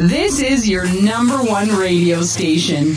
This is your number one radio station.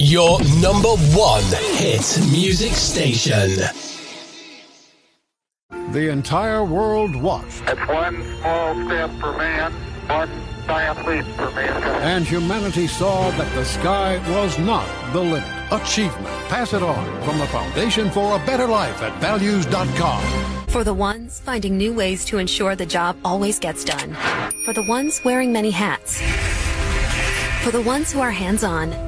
Your number one hit music station. The entire world watched. It's one small step for man, one giant leap for mankind. And humanity saw that the sky was not the limit. Achievement. Pass it on from the Foundation for a Better Life at values.com. For the ones finding new ways to ensure the job always gets done. For the ones wearing many hats. For the ones who are hands on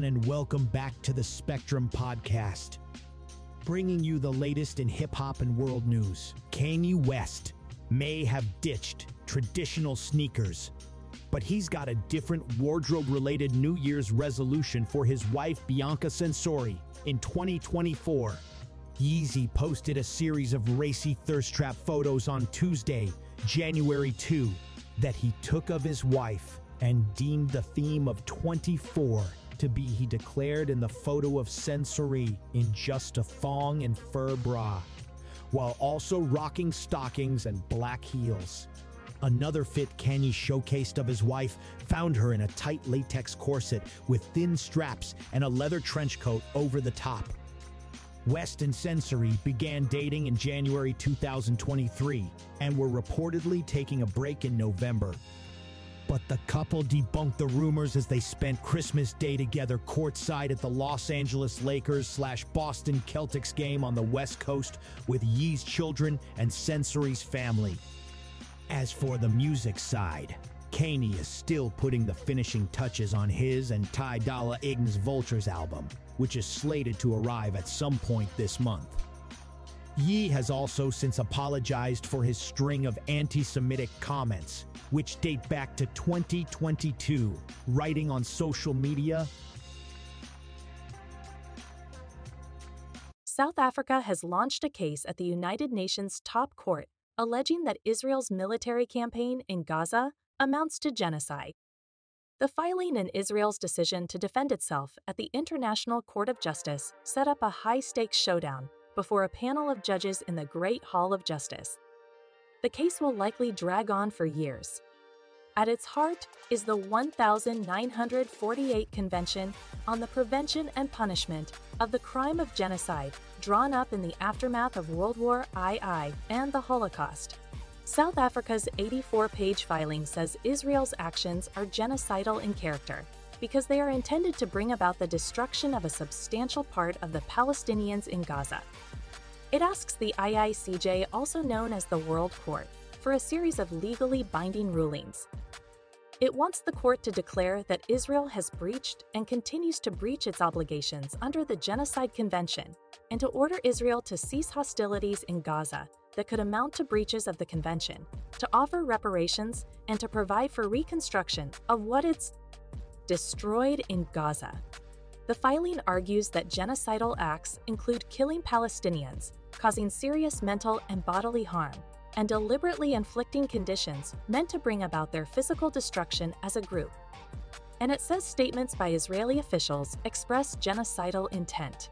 Everyone, and welcome back to the Spectrum Podcast. Bringing you the latest in hip hop and world news. Kanye West may have ditched traditional sneakers, but he's got a different wardrobe related New Year's resolution for his wife, Bianca Censori, in 2024. Yeezy posted a series of racy thirst trap photos on Tuesday, January 2, that he took of his wife and deemed the theme of 24 to be he declared in the photo of Censori in just a thong and fur bra, while also rocking stockings and black heels. Another fit Kanye showcased of his wife found her in a tight latex corset with thin straps and a leather trench coat over the top. West and Censori began dating in January 2023 and were reportedly taking a break in November. But the couple debunked the rumors as they spent Christmas Day together courtside at the Los Angeles Lakers slash Boston Celtics game on the West Coast with Ye's children and Censori's family. As for the music side, Kanye is still putting the finishing touches on his and Ty Dolla $ign's Vultures album, which is slated to arrive at some point this month. Ye has also since apologized for his string of anti Semitic comments, which date back to 2022, writing on social media South Africa has launched a case at the United Nations top court alleging that Israel's military campaign in Gaza amounts to genocide. The filing in Israel's decision to defend itself at the International Court of Justice set up a high stakes showdown before a panel of judges in the Great Hall of Justice. The case will likely drag on for years. At its heart is the 1948 Convention on the Prevention and Punishment of the Crime of Genocide, drawn up in the aftermath of World War II and the Holocaust. South Africa's 84 page filing says Israel's actions are genocidal in character because they are intended to bring about the destruction of a substantial part of the Palestinians in Gaza. It asks the ICJ, also known as the World Court, for a series of legally binding rulings. It wants the court to declare that Israel has breached and continues to breach its obligations under the Genocide Convention, and to order Israel to cease hostilities in Gaza that could amount to breaches of the convention, to offer reparations, and to provide for reconstruction of what it's destroyed in Gaza. The filing argues that genocidal acts include killing Palestinians, causing serious mental and bodily harm, and deliberately inflicting conditions meant to bring about their physical destruction as a group. And it says statements by Israeli officials express genocidal intent.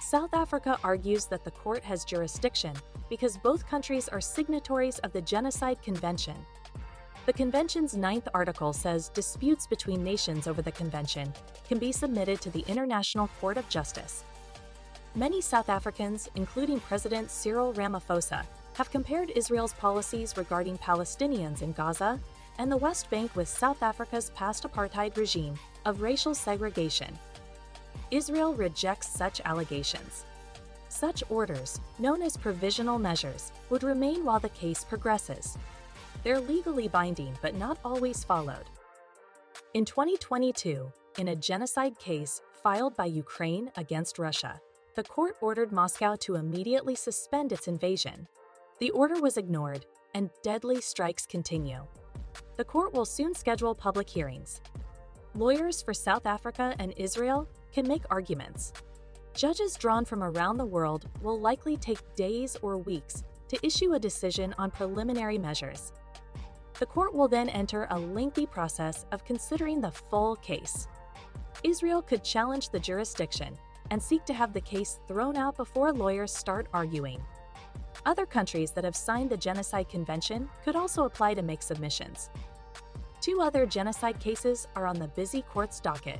South Africa argues that the court has jurisdiction because both countries are signatories of the Genocide Convention. The convention's ninth article says disputes between nations over the convention can be submitted to the International Court of Justice. Many South Africans, including President Cyril Ramaphosa, have compared Israel's policies regarding Palestinians in Gaza and the West Bank with South Africa's past apartheid regime of racial segregation. Israel rejects such allegations. Such orders, known as provisional measures, would remain while the case progresses. They're legally binding but not always followed. In 2022, in a genocide case filed by Ukraine against Russia, the court ordered Moscow to immediately suspend its invasion. The order was ignored, and deadly strikes continue. The court will soon schedule public hearings. Lawyers for South Africa and Israel can make arguments. Judges drawn from around the world will likely take days or weeks to issue a decision on preliminary measures. The court will then enter a lengthy process of considering the full case. Israel could challenge the jurisdiction and seek to have the case thrown out before lawyers start arguing. Other countries that have signed the Genocide Convention could also apply to make submissions. Two other genocide cases are on the busy court's docket.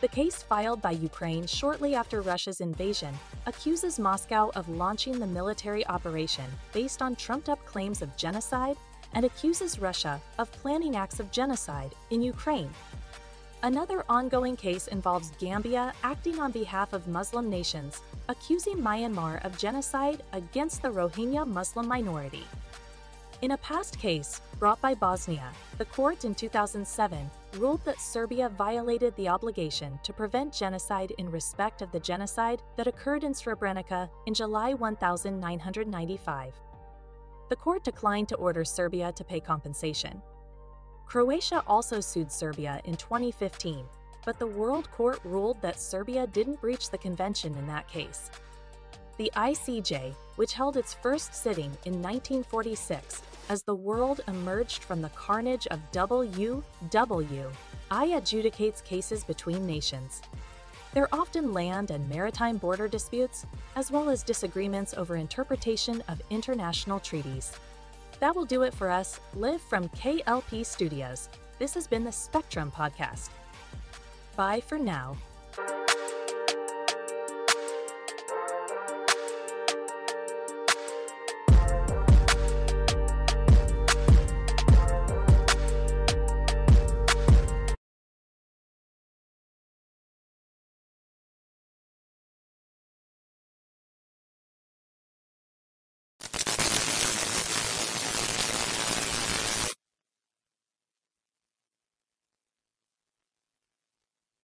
The case filed by Ukraine shortly after Russia's invasion accuses Moscow of launching the military operation based on trumped up claims of genocide and accuses Russia of planning acts of genocide in Ukraine. Another ongoing case involves Gambia acting on behalf of Muslim nations, accusing Myanmar of genocide against the Rohingya Muslim minority. In a past case, brought by Bosnia, the court in 2007 ruled that Serbia violated the obligation to prevent genocide in respect of the genocide that occurred in Srebrenica in July 1995. The court declined to order Serbia to pay compensation. Croatia also sued Serbia in 2015, but the World Court ruled that Serbia didn't breach the convention in that case. The ICJ, which held its first sitting in 1946 as the world emerged from the carnage of WW, I adjudicates cases between nations. They're often land and maritime border disputes, as well as disagreements over interpretation of international treaties. That will do it for us, live from KLP Studios. This has been the Spectrum Podcast. Bye for now.